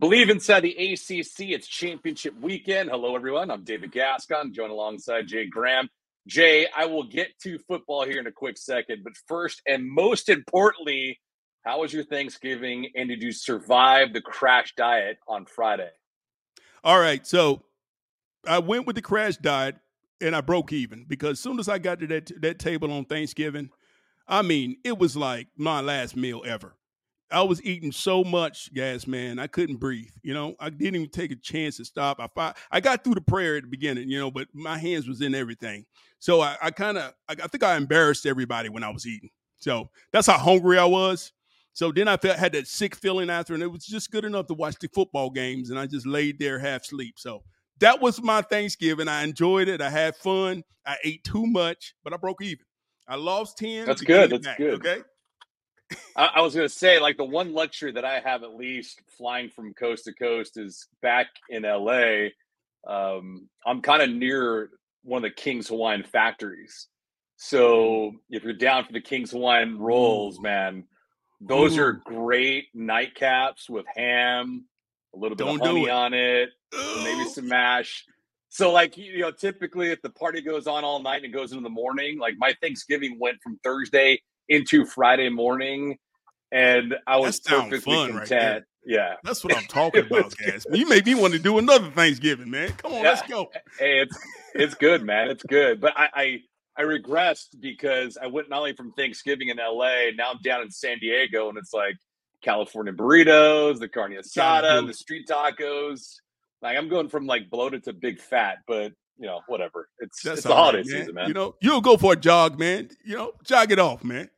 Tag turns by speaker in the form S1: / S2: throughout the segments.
S1: Believe inside the ACC, it's championship weekend. Hello, everyone. I'm David Gascon, joined alongside Jay Graham. Jay, I will get to football here in a quick second, but first and most importantly, how was your Thanksgiving and did you survive the crash diet on Friday?
S2: All right, so I went with the crash diet and I broke even because as soon as I got to that that table on Thanksgiving, I mean, it was like my last meal ever. I was eating so much gas, man. I couldn't breathe. You know, I didn't even take a chance to stop. I I got through the prayer at the beginning, you know, but my hands was in everything. So I, I kind of, I, I think I embarrassed everybody when I was eating. So that's how hungry I was. So then I felt had that sick feeling after, and it was just good enough to watch the football games, and I just laid there half sleep. So that was my Thanksgiving. I enjoyed it. I had fun. I ate too much, but I broke even. I lost ten.
S1: That's good. That's back, good. Okay. I, I was going to say, like the one luxury that I have at least flying from coast to coast is back in LA. Um, I'm kind of near one of the King's Hawaiian factories. So if you're down for the King's Hawaiian rolls, Ooh. man, those Ooh. are great nightcaps with ham, a little bit Don't of honey on it, maybe some mash. So, like you know, typically if the party goes on all night and it goes into the morning, like my Thanksgiving went from Thursday into Friday morning, and I was perfectly fun content. Right yeah,
S2: that's what I'm talking about, guys. You make me want to do another Thanksgiving, man. Come on, yeah. let's go.
S1: Hey, it's it's good, man. It's good. But I, I I regressed because I went not only from Thanksgiving in LA, now I'm down in San Diego, and it's like California burritos, the carne asada, the street tacos. Like I'm going from like bloated to big fat, but you know, whatever. It's That's it's the holiday right, season, man.
S2: You know, you'll go for a jog, man. You know, jog it off, man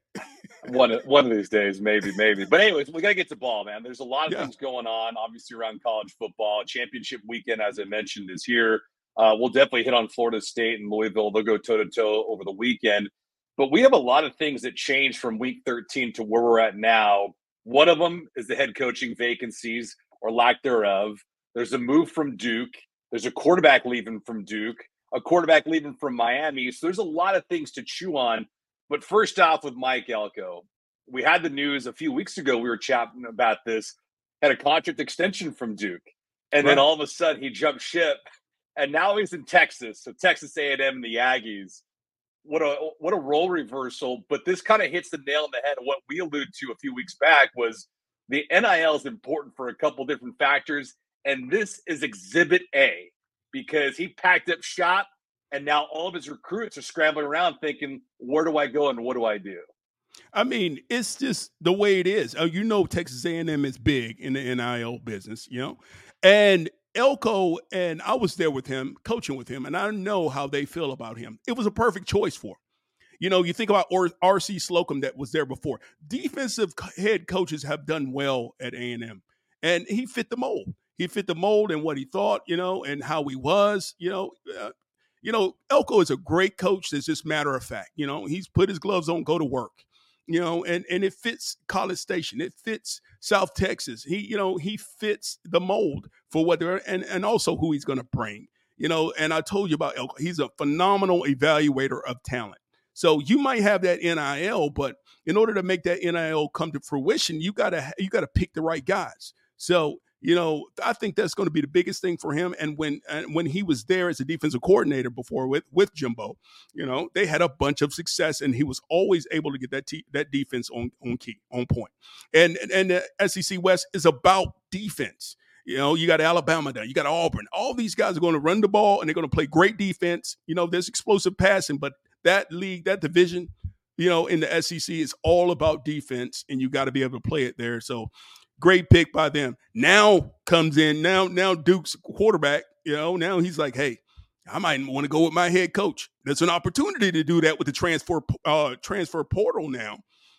S1: one one of these days, maybe, maybe. But anyways, we gotta get to ball, man. There's a lot of yeah. things going on, obviously around college football. Championship weekend, as I mentioned, is here. Uh, we'll definitely hit on Florida State and Louisville. They'll go toe to toe over the weekend. But we have a lot of things that changed from week 13 to where we're at now. One of them is the head coaching vacancies or lack thereof. There's a move from Duke. There's a quarterback leaving from Duke, a quarterback leaving from Miami. So there's a lot of things to chew on but first off, with Mike Elko, we had the news a few weeks ago. We were chatting about this. Had a contract extension from Duke, and right. then all of a sudden he jumped ship, and now he's in Texas. So Texas A&M and the Aggies. What a what a role reversal! But this kind of hits the nail on the head. What we alluded to a few weeks back was the NIL is important for a couple different factors, and this is Exhibit A because he packed up shop and now all of his recruits are scrambling around thinking, where do I go and what do I do?
S2: I mean, it's just the way it is. Oh, you know, Texas A&M is big in the NIL business, you know, and Elko and I was there with him, coaching with him, and I know how they feel about him. It was a perfect choice for him. You know, you think about R.C. Slocum that was there before. Defensive head coaches have done well at A&M, and he fit the mold. He fit the mold and what he thought, you know, and how he was. You know, uh, you know, Elko is a great coach that's just matter of fact. You know, he's put his gloves on, go to work. You know, and and it fits College Station. It fits South Texas. He, you know, he fits the mold for what they're and and also who he's going to bring. You know, and I told you about Elko. He's a phenomenal evaluator of talent. So you might have that NIL, but in order to make that NIL come to fruition, you gotta you gotta pick the right guys. So you know, I think that's going to be the biggest thing for him. And when and when he was there as a defensive coordinator before with with Jimbo, you know, they had a bunch of success, and he was always able to get that te- that defense on on key on point. And and the SEC West is about defense. You know, you got Alabama there, you got Auburn. All these guys are going to run the ball and they're going to play great defense. You know, there's explosive passing, but that league, that division, you know, in the SEC is all about defense, and you got to be able to play it there. So Great pick by them. Now comes in now. Now Duke's quarterback. You know now he's like, hey, I might want to go with my head coach. There's an opportunity to do that with the transfer uh, transfer portal now.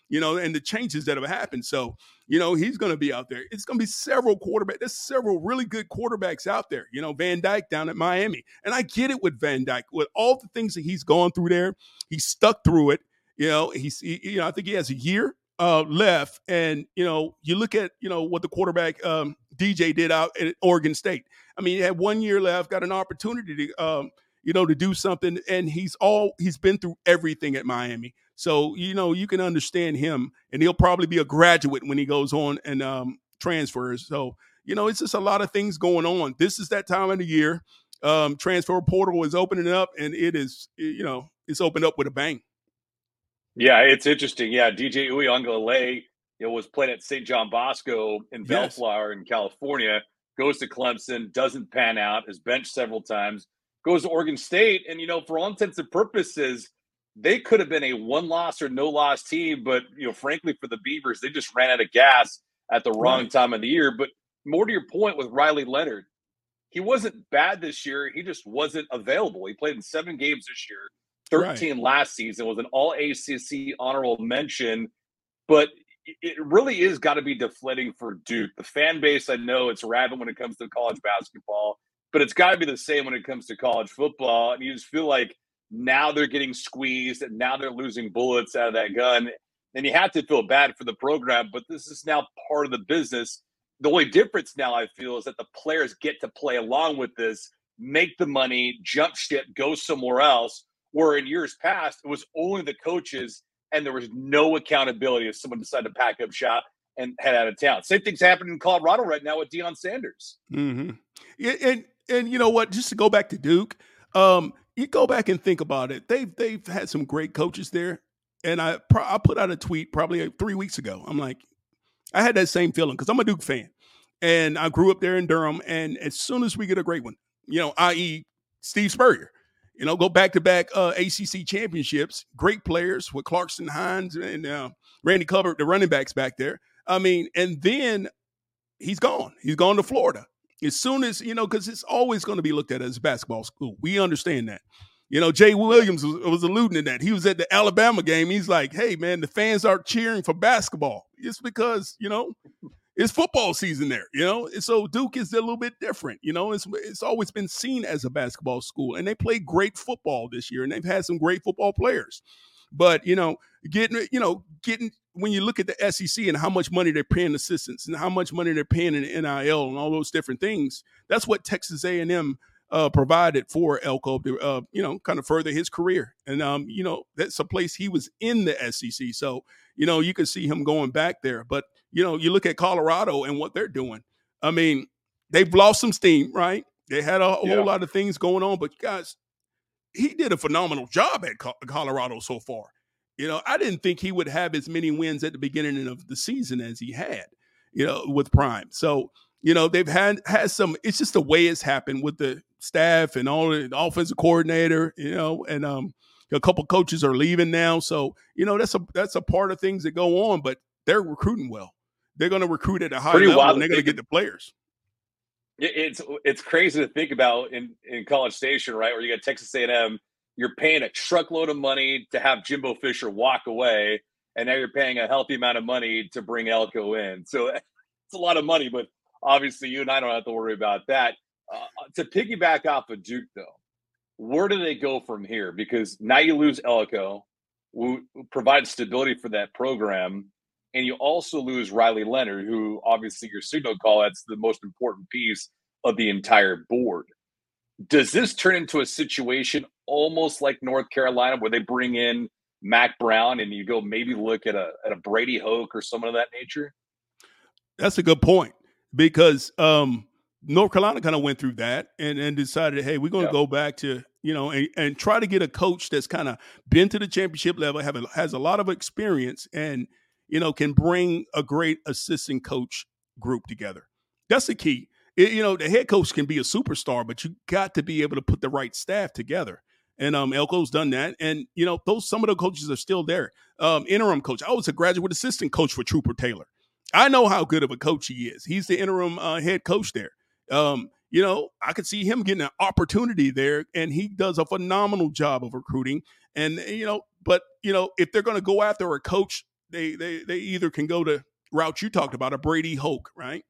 S2: You know, and the changes that have happened. So, you know, he's going to be out there. It's going to be several quarterbacks. There's several really good quarterbacks out there. You know, Van Dyke down at Miami, and I get it with Van Dyke with all the things that he's gone through there. He stuck through it. You know, he's he, you know I think he has a year uh, left, and you know, you look at you know what the quarterback um, DJ did out at Oregon State. I mean, he had one year left, got an opportunity to um, you know to do something, and he's all he's been through everything at Miami. So you know you can understand him, and he'll probably be a graduate when he goes on and um, transfers. So you know, it's just a lot of things going on. This is that time of the year. Um, transfer portal is opening up, and it is, you know, it's opened up with a bang.
S1: Yeah, it's interesting. Yeah, DJ it was playing at St. John Bosco in Bellflower in California. Goes to Clemson, doesn't pan out, is benched several times. Goes to Oregon State, and you know, for all intents and purposes, they could have been a one loss or no loss team, but you know, frankly, for the Beavers, they just ran out of gas at the wrong right. time of the year. But more to your point with Riley Leonard, he wasn't bad this year. He just wasn't available. He played in seven games this year, 13 right. last season, was an all ACC honorable mention. But it really is got to be deflating for Duke. The fan base, I know it's rabid when it comes to college basketball, but it's got to be the same when it comes to college football. And you just feel like now they're getting squeezed and now they're losing bullets out of that gun. And you have to feel bad for the program, but this is now part of the business. The only difference now I feel is that the players get to play along with this, make the money, jump ship, go somewhere else. Where in years past, it was only the coaches and there was no accountability if someone decided to pack up shop and head out of town. Same thing's happening in Colorado right now with Deion Sanders.
S2: Mm-hmm. And and you know what? Just to go back to Duke, um, you go back and think about it. They've they've had some great coaches there, and I I put out a tweet probably three weeks ago. I'm like, I had that same feeling because I'm a Duke fan, and I grew up there in Durham. And as soon as we get a great one, you know, i.e. Steve Spurrier, you know, go back to back uh, ACC championships. Great players with Clarkson Hines and uh, Randy Cuthbert, the running backs back there. I mean, and then he's gone. He's gone to Florida. As soon as, you know, because it's always going to be looked at as basketball school. We understand that. You know, Jay Williams was, was, alluding to that. He was at the Alabama game. He's like, hey, man, the fans aren't cheering for basketball. It's because, you know, it's football season there, you know. And so Duke is a little bit different, you know. It's it's always been seen as a basketball school, and they play great football this year, and they've had some great football players. But you know, getting you know getting when you look at the SEC and how much money they're paying assistants and how much money they're paying in NIL and all those different things, that's what Texas A and M uh, provided for Elko to uh, you know kind of further his career. And um, you know that's a place he was in the SEC, so you know you can see him going back there. But you know you look at Colorado and what they're doing. I mean, they've lost some steam, right? They had a, a yeah. whole lot of things going on, but guys, he did a phenomenal job at Colorado so far. You know, I didn't think he would have as many wins at the beginning of the season as he had, you know, with Prime. So, you know, they've had had some it's just the way it's happened with the staff and all the offensive coordinator, you know, and um a couple coaches are leaving now. So, you know, that's a that's a part of things that go on, but they're recruiting well. They're going to recruit at a high Pretty level and they're going to get the players.
S1: It's it's crazy to think about in in College Station, right? Where you got Texas A&M, you're paying a truckload of money to have Jimbo Fisher walk away, and now you're paying a healthy amount of money to bring Elko in. So it's a lot of money, but obviously you and I don't have to worry about that. Uh, uh, to piggyback off of Duke, though, where do they go from here? Because now you lose Elko, who provides stability for that program, and you also lose Riley Leonard, who obviously your signal call that's the most important piece of the entire board. Does this turn into a situation almost like North Carolina where they bring in Mack Brown and you go maybe look at a at a Brady Hoke or someone of that nature?
S2: That's a good point because um, North Carolina kind of went through that and, and decided, hey, we're going to go back to you know and, and try to get a coach that's kind of been to the championship level, have a, has a lot of experience, and you know can bring a great assistant coach group together. That's the key. It, you know, the head coach can be a superstar, but you got to be able to put the right staff together. And um, Elko's done that. And, you know, those some of the coaches are still there. Um, interim coach. I was a graduate assistant coach for Trooper Taylor. I know how good of a coach he is. He's the interim uh, head coach there. Um, you know, I could see him getting an opportunity there, and he does a phenomenal job of recruiting. And you know, but you know, if they're going to go after a coach, they they they either can go to route you talked about, a Brady Hoke, right?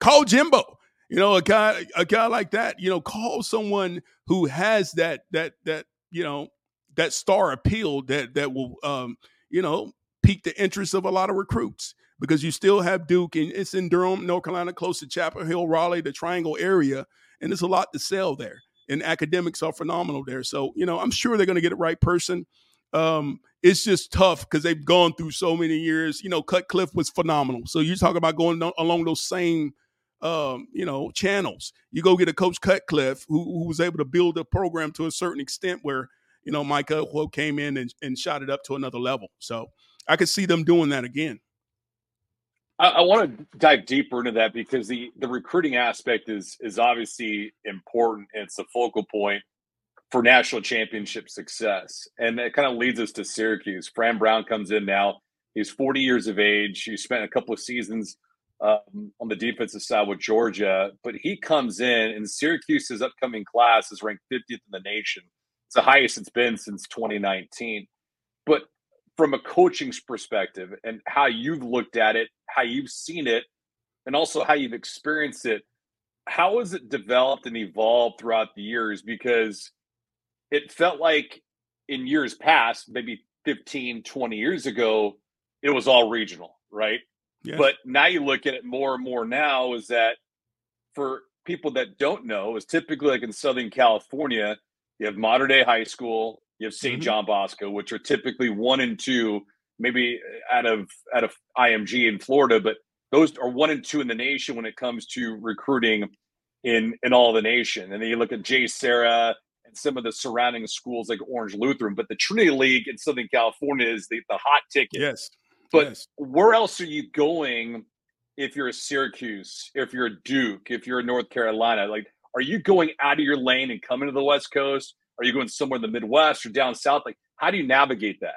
S2: Call Jimbo. You know, a guy a guy like that. You know, call someone who has that that that you know that star appeal that that will um you know pique the interest of a lot of recruits because you still have Duke and it's in Durham, North Carolina, close to Chapel Hill, Raleigh, the Triangle area, and there's a lot to sell there. And academics are phenomenal there. So, you know, I'm sure they're going to get the right person. Um, it's just tough because they've gone through so many years. You know, Cutcliffe was phenomenal. So you talk about going along those same um, you know, channels. You go get a coach Cutcliffe who, who was able to build a program to a certain extent where, you know, Mike Elko came in and, and shot it up to another level. So I could see them doing that again.
S1: I, I want to dive deeper into that because the the recruiting aspect is is obviously important. It's the focal point for national championship success, and that kind of leads us to Syracuse. Fran Brown comes in now. He's 40 years of age. He spent a couple of seasons um, on the defensive side with Georgia, but he comes in, and Syracuse's upcoming class is ranked 50th in the nation. It's the highest it's been since 2019. But from a coaching perspective and how you've looked at it, how you've seen it, and also how you've experienced it, how has it developed and evolved throughout the years? Because it felt like in years past, maybe 15, 20 years ago, it was all regional, right? But now you look at it more and more now is that for people that don't know, is typically like in Southern California, you have Mater Dei high school, you have saint mm-hmm. John Bosco, which are typically one and two, maybe out of out of IMG in Florida, but those are one and two in the nation when it comes to recruiting in in all the nation. And then you look at JSerra some of the surrounding schools like Orange Lutheran, but the Trinity League in Southern California is the, the hot ticket.
S2: Yes.
S1: But
S2: yes.
S1: where else are you going if you're a Syracuse, if you're a Duke, if you're a North Carolina? Like, are you going out of your lane and coming to the West Coast? Are you going somewhere in the Midwest or down south? Like, how do you navigate that?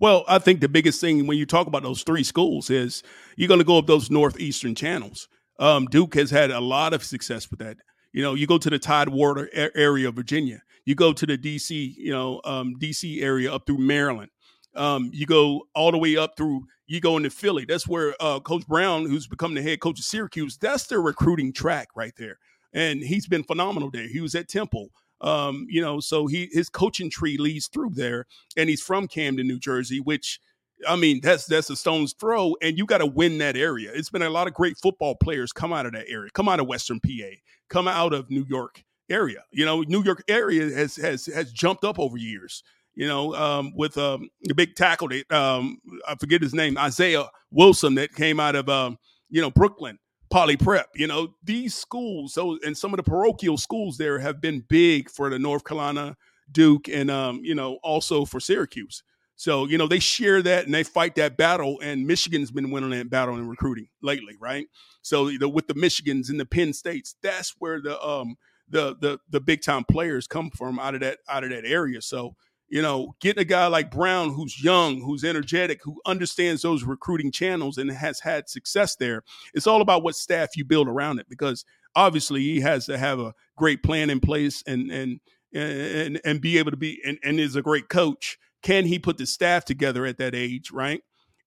S2: Well, I think the biggest thing when you talk about those three schools is you're going to go up those northeastern channels. Um, Duke has had a lot of success with that. You know, you go to the Tidewater area of Virginia, you go to the DC, you know, um, DC area up through Maryland. Um, you go all the way up through, you go into Philly. That's where uh, Coach Brown, who's become the head coach of Syracuse, that's their recruiting track right there. And he's been phenomenal there. He was at Temple. Um, you know, so he his coaching tree leads through there, and he's from Camden, New Jersey, which I mean, that's that's a stone's throw, and you got to win that area. It's been a lot of great football players come out of that area, come out of Western PA, come out of New York area. You know, New York area has has has jumped up over years. You know, um, with um, the big tackle that um, I forget his name, Isaiah Wilson, that came out of um, you know Brooklyn Poly Prep. You know, these schools, so and some of the parochial schools there have been big for the North Carolina, Duke, and um, you know, also for Syracuse. So, you know, they share that and they fight that battle, and Michigan's been winning that battle in recruiting lately, right? So, with the Michigans and the Penn States, that's where the um the the the big time players come from out of that out of that area. So, you know, getting a guy like Brown who's young, who's energetic, who understands those recruiting channels and has had success there. It's all about what staff you build around it because obviously he has to have a great plan in place and and and and be able to be and, and is a great coach. Can he put the staff together at that age, right?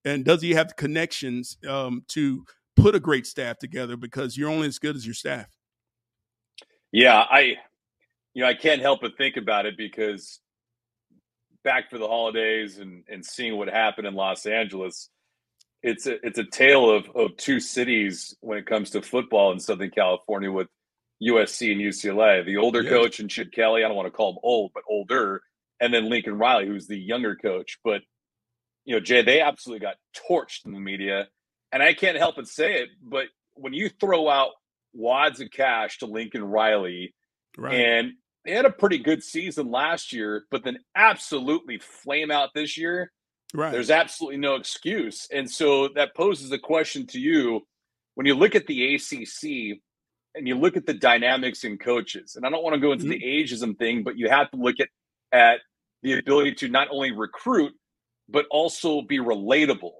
S2: And does he have the connections um, to put a great staff together? Because you're only as good as your staff.
S1: Yeah, I, you know, I can't help but think about it because back for the holidays and and seeing what happened in Los Angeles, it's a it's a tale of of two cities when it comes to football in Southern California with USC and UCLA. The older yes. coach and Chip Kelly, I don't want to call him old, but older, and then Lincoln Riley, who's the younger coach. But you know, Jay, they absolutely got torched in the media, and I can't help but say it. But when you throw out wads of cash to Lincoln Riley, right. and they had a pretty good season last year, but then absolutely flame out this year. Right. There's absolutely no excuse. And so that poses a question to you when you look at the ACC and you look at the dynamics in coaches. And I don't want to go into mm-hmm. the ageism thing, but you have to look at at the ability to not only recruit but also be relatable.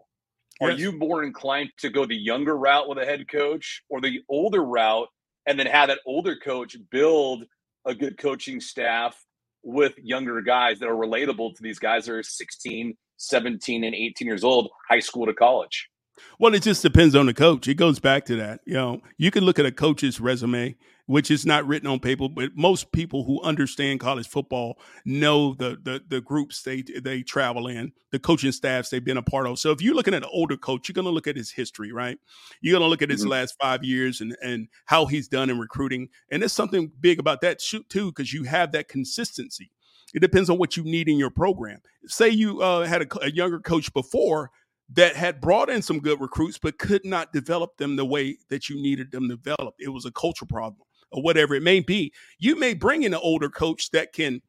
S1: Yes. Are you more inclined to go the younger route with a head coach or the older route and then have that older coach build a good coaching staff with younger guys that are relatable to these guys that are 16, 17, and 18 years old, high school to college.
S2: Well, it just depends on the coach. It goes back to that. You know, you can look at a coach's resume, which is not written on paper, but most people who understand college football know the the, the groups they they travel in, the coaching staffs they've been a part of. So if you're looking at an older coach, you're going to look at his history, right? You're going to look at his mm-hmm. last five years and and how he's done in recruiting, and there's something big about that shoot too, because you have that consistency. It depends on what you need in your program. Say you uh, had a, a younger coach before that had brought in some good recruits, but could not develop them the way that you needed them developed. It was a culture problem or whatever it may be. You may bring in an older coach that can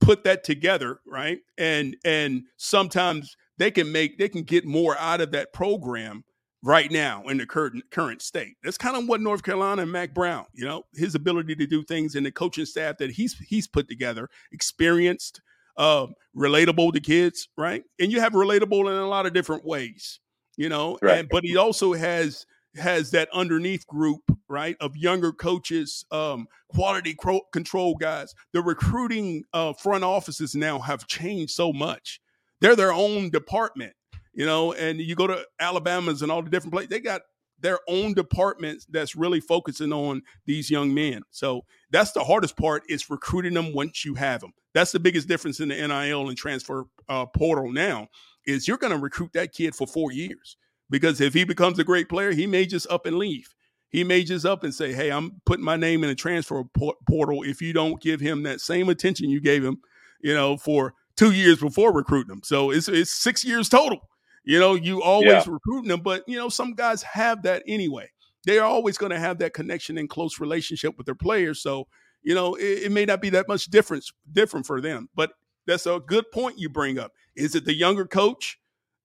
S2: put that together, right? And and sometimes they can make they can get more out of that program right now in the current current state. That's kind of what North Carolina and Mack Brown, you know, his ability to do things and the coaching staff that he's he's put together, experienced, uh, relatable to kids, right? And you have relatable in a lot of different ways, you know. Right. And, but he also has has that underneath group, right, of younger coaches, um, quality cro- control guys. The recruiting uh, front offices now have changed so much. They're their own department, you know. And you go to Alabama's and all the different places; they got their own departments that's really focusing on these young men. So that's the hardest part is recruiting them once you have them. That's the biggest difference in the NIL and transfer uh, portal now is you're going to recruit that kid for four years because if he becomes a great player, he may just up and leave. He may just up and say, "Hey, I'm putting my name in a transfer portal." If you don't give him that same attention you gave him, you know, for two years before recruiting him, so it's it's six years total. You know, you always yeah. recruiting them, but you know, some guys have that anyway. They are always going to have that connection and close relationship with their players. So, you know, it, it may not be that much difference different for them. But that's a good point you bring up. Is it the younger coach?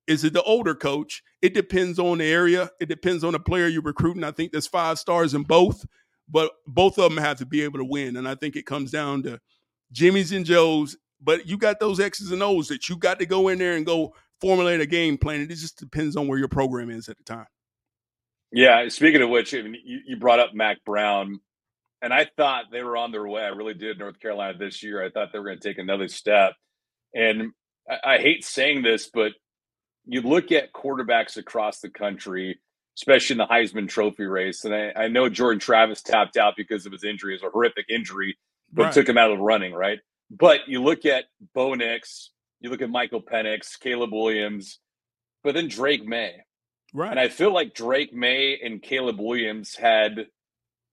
S2: Is it the older coach? It depends on the area. It depends on the player you're recruiting. I think there's five stars in both, but both of them have to be able to win. And I think it comes down to Jimmy's and Joe's. But you got those X's and O's that you got to go in there and go formulate a game plan. It just depends on where your program is at the time.
S1: Yeah. Speaking of which, you, you brought up Mack Brown, and I thought they were on their way. I really did North Carolina this year. I thought they were going to take another step. And I, I hate saying this, but you look at quarterbacks across the country, especially in the Heisman Trophy race, and I, I know Jordan Travis tapped out because of his injury, it was a horrific injury, but right. took him out of running, right? But you look at Bo Nix, you look at Michael Penix, Caleb Williams, but then Drake Maye. Right. And I feel like Drake Maye and Caleb Williams had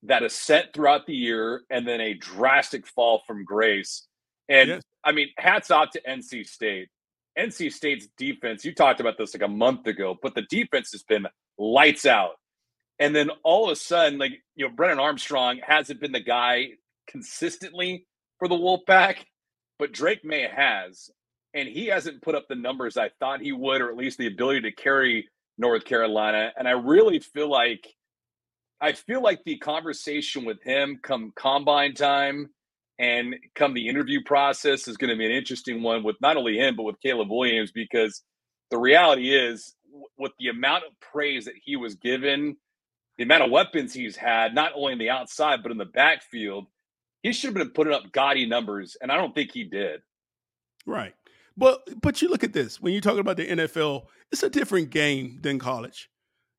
S1: that ascent throughout the year and then a drastic fall from grace. And yes. I mean, hats off to NC State. NC State's defense, you talked about this like a month ago, but the defense has been lights out. And then all of a sudden, like, you know, Brennan Armstrong hasn't been the guy consistently for the Wolfpack, but Drake Maye has. And he hasn't put up the numbers I thought he would, or at least the ability to carry North Carolina. And I really feel like I feel like the conversation with him come combine time and come the interview process is going to be an interesting one with not only him, but with Caleb Williams, because the reality is, with the amount of praise that he was given, the amount of weapons he's had, not only in the outside, but in the backfield, he should have been putting up gaudy numbers. And I don't think he did.
S2: Right. But but you look at this when you're talking about the NFL, it's a different game than college.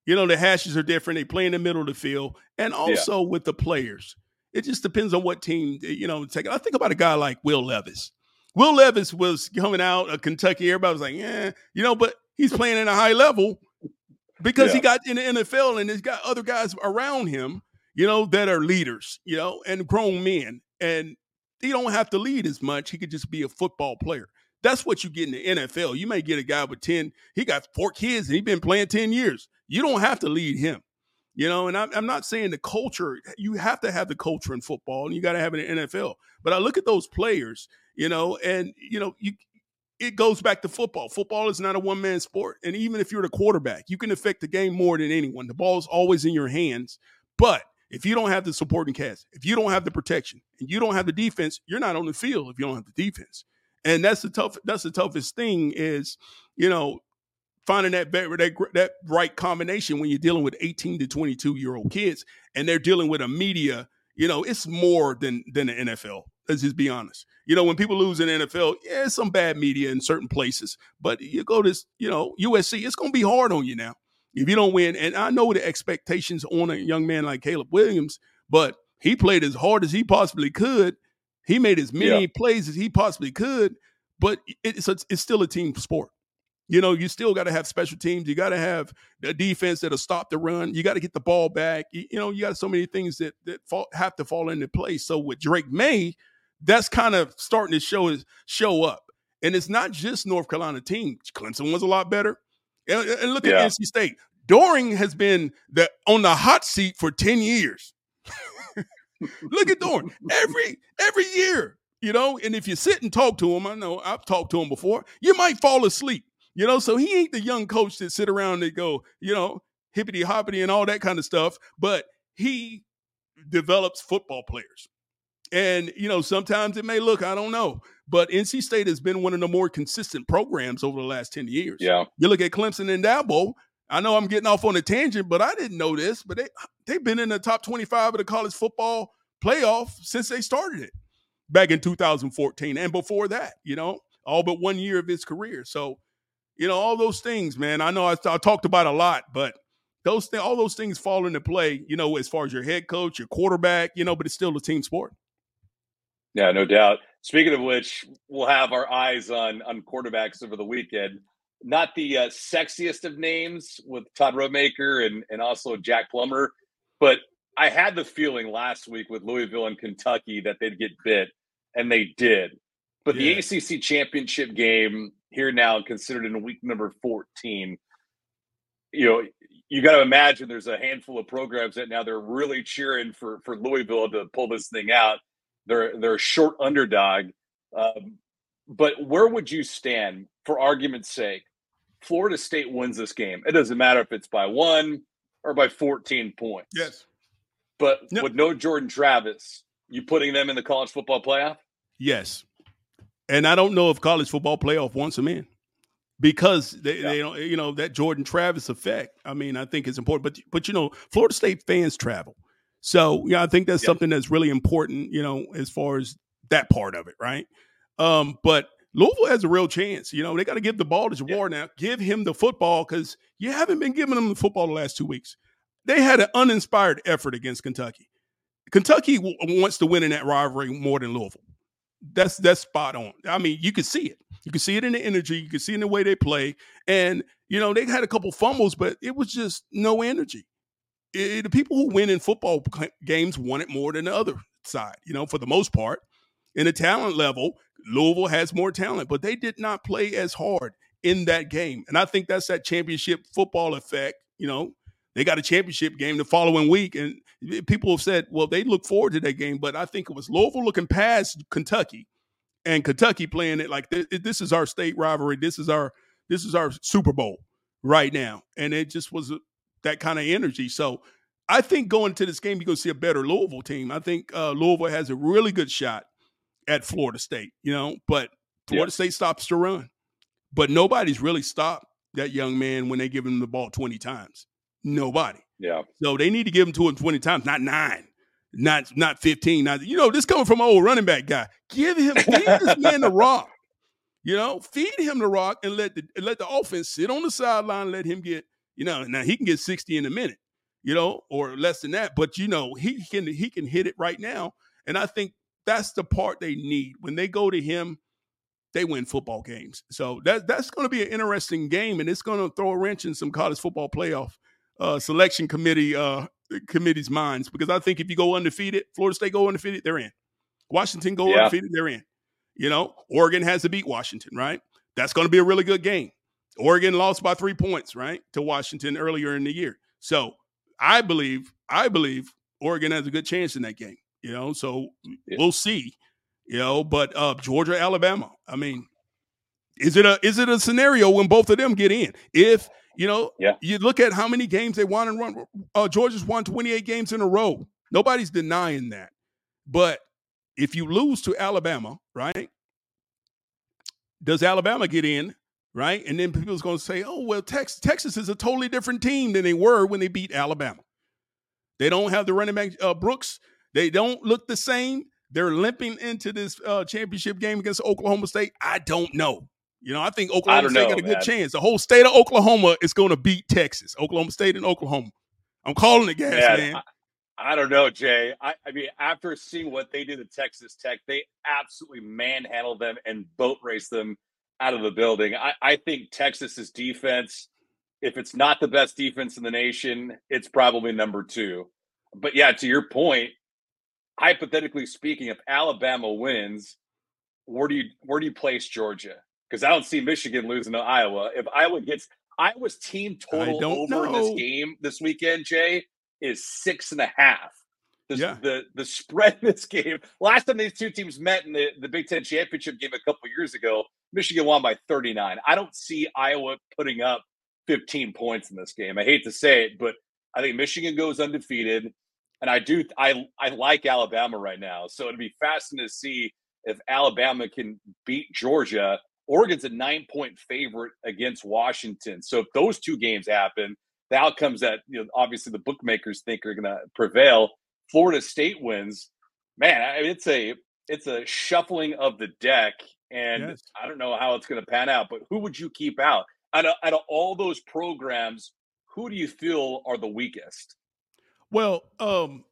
S2: You know, the hashes are different. They play in the middle of the field, and also yeah. with the players. It just depends on what team, eh, you know, take. I think about a guy like Will Levis. Will Levis was coming out of Kentucky. Everybody was like, yeah, you know, but he's playing in a high level because yeah. he got in the NFL and he's got other guys around him, you know, that are leaders, you know, and grown men. And he don't have to lead as much. He could just be a football player. That's what you get in the NFL. You may get a guy with 10, he got four kids and he's been playing 10 years. You don't have to lead him. You know, and I'm, I'm not saying the culture, you have to have the culture in football and you got to have it in NFL. But I look at those players, you know, and, you know, you, it goes back to football. Football is not a one man sport. And even if you're the quarterback, you can affect the game more than anyone. The ball is always in your hands. But if you don't have the supporting cast, if you don't have the protection, and you don't have the defense, you're not on the field if you don't have the defense. And that's the tough. That's the toughest thing is, you know, finding that that that right combination when you're dealing with 18 to 22 year old kids and they're dealing with a media you know it's more than than the nfl let's just be honest. You know when people lose in nfl yeah some bad media in certain places but you go to you know usc it's going to be hard on you now. If you don't win and i know the expectations on a young man like caleb williams but he played as hard as he possibly could. He made as many yeah. plays as he possibly could but it's a, it's still a team sport you know, you still got to have special teams. You got to have a defense that'll stop the run. You got to get the ball back. You, you, know, you got so many things that that fall, have to fall into place. So with Drake Maye, that's kind of starting to show show up. And it's not just North Carolina team. Clemson was a lot better. And, and look yeah. at NC State. Doeren has been the on the hot seat for 10 years. look at Doeren. Every every year, you know, and if you sit and talk to him, I know I've talked to him before, you might fall asleep. You know, so he ain't the young coach that sit around and go, you know, hippity hoppity and all that kind of stuff, but he develops football players. And, you know, sometimes it may look, I don't know, but NC State has been one of the more consistent programs over the last 10 years.
S1: Yeah.
S2: You look at Clemson and Dabo. I know I'm getting off on a tangent, but I didn't know this, but they, they've been in the top 25 of the college football playoff since they started it back in 2014 and before that, you know, all but one year of his career. So, you know, all those things, man. I know I, I talked about a lot, but those th- all those things fall into play, you know, as far as your head coach, your quarterback, you know, but it's still a team sport.
S1: Yeah, no doubt. Speaking of which, we'll have our eyes on on quarterbacks over the weekend. Not the uh, sexiest of names with Todd Rodemaker and and also Jack Plummer, but I had the feeling last week with Louisville and Kentucky that they'd get bit, and they did. But yeah. the ACC championship game here now, considered in week number fourteen, you know, you got to imagine there's a handful of programs that now they're really cheering for for Louisville to pull this thing out. They're they're a short underdog, um, but where would you stand for argument's sake? Florida State wins this game. It doesn't matter if it's by one or by 14 points.
S2: Yes.
S1: But yep. with no Jordan Travis, you putting them in the college football playoff?
S2: Yes. And I don't know if college football playoff wants them in because they, yeah. they don't, you know, that Jordan Travis effect. I mean, I think it's important. But but you know, Florida State fans travel. So yeah, I think that's something that's really important, you know, as far as that part of it, right? Um, but Louisville has a real chance. You know, they got to give the ball to Jawhar now. Give him the football because you haven't been giving them the football the last two weeks. They had an uninspired effort against Kentucky. Kentucky w- wants to win in that rivalry more than Louisville. That's that's spot on. I mean, you can see it. You can see it in the energy. You can see in the way they play. And you know, they had a couple fumbles, but it was just no energy it, the people who win in football games want it more than the other side, you know, for the most part. In the talent level, Louisville has more talent, but they did not play as hard in that game. And I think that's that championship football effect. You know, they got a championship game the following week, and people have said, well, they look forward to that game. But I think it was Louisville looking past Kentucky, and Kentucky playing it like this, is our state rivalry. This is our this is our Super Bowl right now, and it just was that kind of energy. So I think going to this game, you're going to see a better Louisville team. I think uh, Louisville has a really good shot at Florida State, you know, but Florida yeah. State stops to run. But nobody's really stopped that young man when they give him the ball 20 times. Nobody.
S1: Yeah.
S2: So they need to give him to him 20 times, not nine, not not 15. Not, you know, this coming from an old running back guy. Give him, feed this man the rock. You know, feed him the rock and let the let the offense sit on the sideline, let him get you know, now he can get 60 in a minute, you know, or less than that, but you know, he can he can hit it right now. And I think that's the part they need. When they go to him, they win football games. So that that's going to be an interesting game, and it's going to throw a wrench in some college football playoff uh, selection committee uh, committee's minds because I think if you go undefeated, Florida State go undefeated, they're in. Washington go yeah. undefeated, they're in. You know, Oregon has to beat Washington, right? That's going to be a really good game. Oregon lost by three points, right, to Washington earlier in the year. So I believe, I believe Oregon has a good chance in that game. You know, so yeah. we'll see. You know, but uh, Georgia, Alabama. I mean, is it a is it a scenario when both of them get in? If you know,
S1: yeah.
S2: you look at how many games they won and run. Uh, Georgia's won 28 games in a row. Nobody's denying that. But if you lose to Alabama, right? Does Alabama get in? right? And then people's going to say, "Oh, well, Texas, Texas is a totally different team than they were when they beat Alabama. They don't have the running back uh, Brooks. They don't look the same. They're limping into this uh, championship game against Oklahoma State. I don't know. You know, I think Oklahoma I State know, got a good chance. The whole state of Oklahoma is going to beat Texas. Oklahoma State and Oklahoma. I'm calling it, gas man. man.
S1: I, I, don't know, Jay. I, I mean, after seeing what they did to Texas Tech, they absolutely manhandled them and boat raced them out of the building. I, I think Texas's defense, if it's not the best defense in the nation, it's probably number two. But yeah, to your point, hypothetically speaking, if Alabama wins, where do you where do you place Georgia? Because I don't see Michigan losing to Iowa. If Iowa gets Iowa's team total over know. in this game this weekend, Jay, is six and a half. The, yeah. the the spread in this game. Last time these two teams met in the, the Big Ten championship game a couple years ago, Michigan won by 39. I don't see Iowa putting up 15 points in this game. I hate to say it, but I think Michigan goes undefeated. And I do I I like Alabama right now. So it'd be fascinating to see if Alabama can beat Georgia. Oregon's a nine point favorite against Washington. So if those two games happen, the outcomes that you know obviously the bookmakers think are going to prevail Florida State wins, man, I mean, it's a it's a shuffling of the deck, and yes. I don't know how it's going to pan out. But who would you keep out out of, out of all those programs? Who do you feel are the weakest?
S2: Well, um,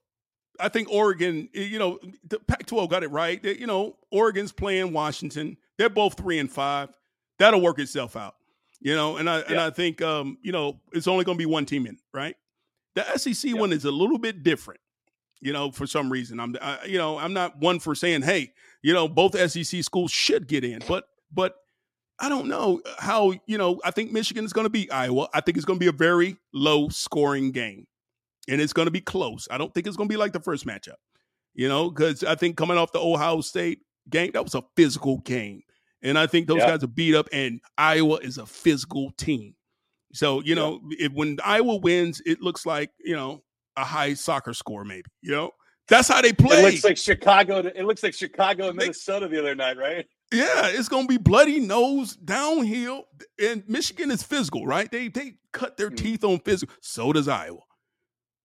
S2: I think Oregon, you know, the Pac-12 got it right. They, you know, Oregon's playing Washington. They're both three and five. That'll work itself out. You know, and I yeah. and I think um, you know, it's only going to be one team in, right? The SEC one is a little bit different you know, for some reason. I'm, I, you know, I'm not one for saying, hey, you know, both SEC schools should get in, but, but I don't know how, you know, I think Michigan is going to beat Iowa. I think it's going to be a very low scoring game and it's going to be close. I don't think it's going to be like the first matchup, you know, because I think coming off the Ohio State game, that was a physical game. And I think those guys are beat up, and Iowa is a physical team. So, you know, if, when Iowa wins, it looks like, you know, a high soccer score, maybe. You know, that's how they play.
S1: It looks like Chicago. It looks like Chicago and Minnesota the other night, right?
S2: Yeah, it's gonna be bloody nose downhill. And Michigan is physical, right? They they cut their mm-hmm. teeth on physical. So does Iowa.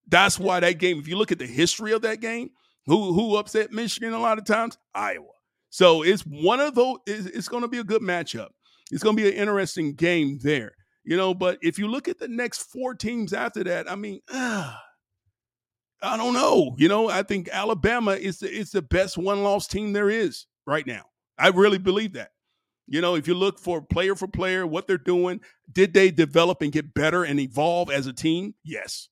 S2: That's why that game. If you look at the history of that game, who who upset Michigan a lot of times? Iowa. So it's one of those. It's, it's going to be a good matchup. It's going to be an interesting game there, you know. But if you look at the next four teams after that, I mean, ah, I don't know. You know, I think Alabama is the, is the best one loss team there is right now. I really believe that. You know, if you look for player for player, what they're doing, did they develop and get better and evolve as a team? Yes.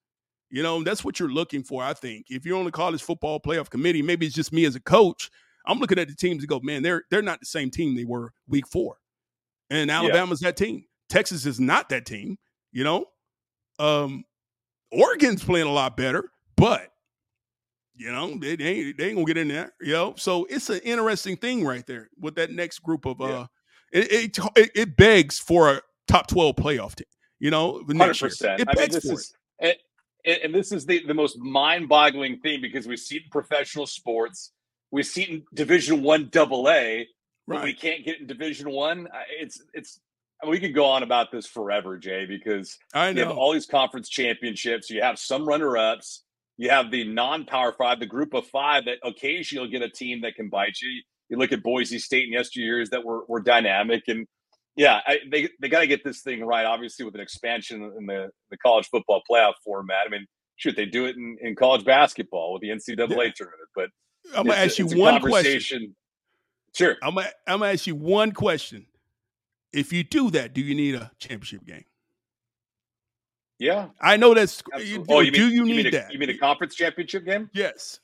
S2: You know, that's what you're looking for, I think. If you're on the college football playoff committee, maybe it's just me as a coach. I'm looking at the teams and go, man, they're they're not the same team they were week four. And Alabama's yeah. that team. Texas is not that team, you know. Um, Oregon's playing a lot better. But you know, they, they, ain't they ain't gonna get in there, you know. So it's an interesting thing right there with that next group of uh it, it, it begs for a top 12 playoff team, you know,
S1: next 100%. year. It begs I mean, this for is, it. And, and this is the, the most mind-boggling thing because we see it in professional sports, we see it in Division One Double A, but right. we can't get in Division One. It's it's I mean, we could go on about this forever, Jay, because
S2: I know
S1: you have all these conference championships. You have some runner-ups you have the non-power five, the group of five that occasionally will get a team that can bite you. You look at Boise State in yesteryears that were were dynamic, and yeah, I, they they got to get this thing right. Obviously, with an expansion in the the college football playoff format. I mean, shoot, they do it in, in college basketball with the NCAA yeah. tournament. But
S2: I'm gonna ask you one question.
S1: Sure,
S2: I'm gonna, I'm gonna ask you one question. If you do that, do you need a championship game?
S1: Yeah,
S2: I know that's. You, oh, you do mean, you,
S1: you
S2: need
S1: a,
S2: that?
S1: You mean a conference championship game?
S2: Yes.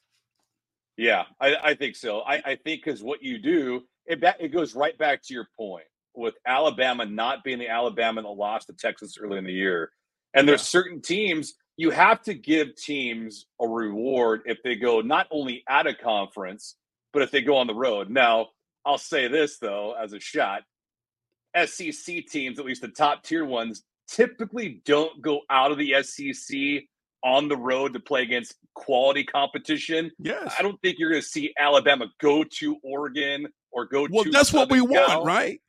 S1: Yeah, I, I think so. I, I think because what you do, it it goes right back to your point with Alabama not being the Alabama that lost to Texas early in the year, and there's yeah. certain teams you have to give teams a reward if they go not only at a conference, but if they go on the road. Now, I'll say this though, as a shot, SEC teams, at least the top tier ones, typically don't go out of the SEC on the road to play against quality competition.
S2: Yes.
S1: I don't think you're going to see Alabama go to Oregon or go
S2: well,
S1: to Well,
S2: that's what we want, right?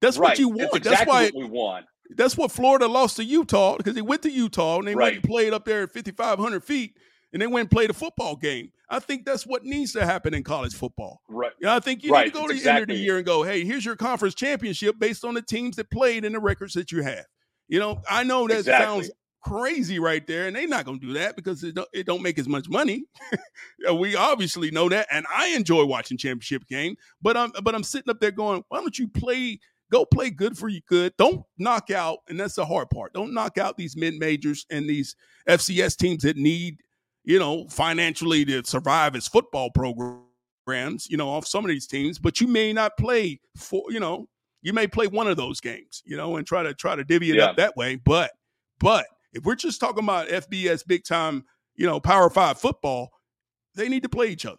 S2: That's
S1: right.
S2: what you want.
S1: That's, exactly
S2: that's why
S1: what we want.
S2: That's what Florida lost to Utah because they went to Utah and they right. went and played up there at 5,500 feet and they went and played a football game. I think that's what needs to happen in college football.
S1: Right.
S2: You know, I think you
S1: right.
S2: need to go
S1: it's
S2: to
S1: exactly.
S2: the end of the year and go, hey, here's your conference championship based on the teams that played and the records that you have. You know, I know that exactly. sounds crazy right there, and they're not going to do that because it don't, it don't make as much money. we obviously know that, and I enjoy watching championship game. But I'm but I'm sitting up there going, why don't you play? Go play good for you good. Don't knock out, and that's the hard part. Don't knock out these mid majors and these FCS teams that need, you know, financially to survive as football programs. You know, off some of these teams, but you may not play for, you know, You may play one of those games, you know, and try to try to divvy it yeah. up that way. But but if we're just talking about FBS big time, you know, Power Five football, they need to play each other.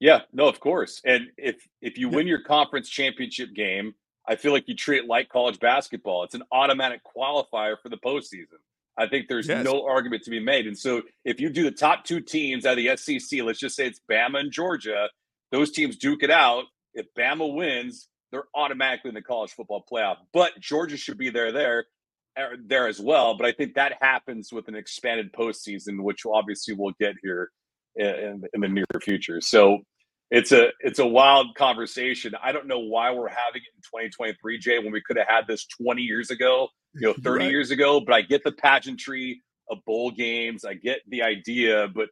S1: Yeah, no, of course. And if if you win your conference championship game, I feel like you treat it like college basketball. It's an automatic qualifier for the postseason. I think there's yes. no argument to be made. And so if you do the top two teams out of the SEC, let's just say it's Bama and Georgia, those teams duke it out. If Bama wins, they're automatically in the college football playoff. But Georgia should be there there er, there as well. But I think that happens with an expanded postseason, which obviously we'll get here in, in the near future. So it's a it's a wild conversation. I don't know why we're having it in 2023, Jay, when we could have had this 20 years ago, you know, 30 right. years ago. But I get the pageantry of bowl games. I get the idea, but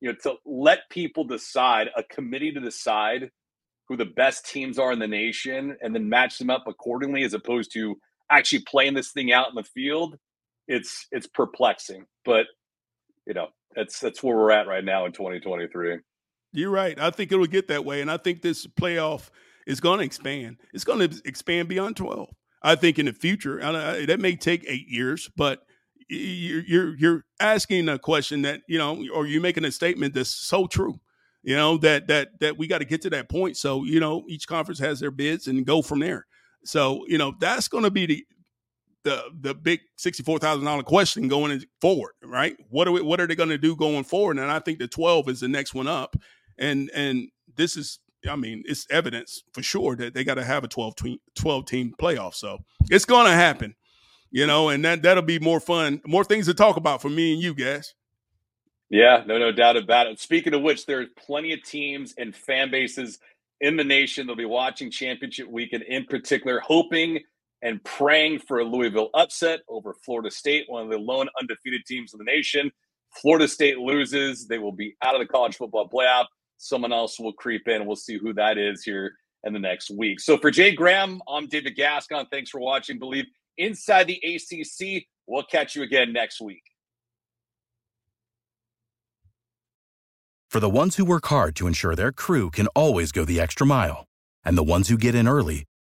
S1: you know, to let people decide, a committee to decide who the best teams are in the nation, and then match them up accordingly, as opposed to actually playing this thing out in the field. It's it's perplexing, but you know, that's that's where we're at right now in 2023.
S2: You're right. I think it'll get that way, and I think this playoff is going to expand. It's going to expand beyond 12. I think in the future, uh, that may take eight years, but you're, you're you're asking a question that you know, or you're making a statement that's so true. You know that that that we got to get to that point. So you know, each conference has their bids and go from there. So you know, that's going to be the the the big sixty four thousand dollar question going forward, right? What are we, what are they going to do going forward? And I think the twelve is the next one up, and and this is I mean it's evidence for sure that they got to have a 12 team 12 team playoff. So it's going to happen, you know, and that that'll be more fun, more things to talk about for me and you guys.
S1: Yeah, no, no doubt about it. Speaking of which, there's plenty of teams and fan bases in the nation that'll be watching championship weekend in particular, hoping and praying for a Louisville upset over Florida State, one of the lone undefeated teams in the nation. Florida State loses, they will be out of the college football playoff someone else will creep in. We'll see who that is here in the next week. So for Jay Graham, I'm David Gascon. Thanks for watching. Believe inside the ACC. We'll catch you again next week.
S3: For the ones who work hard to ensure their crew can always go the extra mile, and the ones who get in early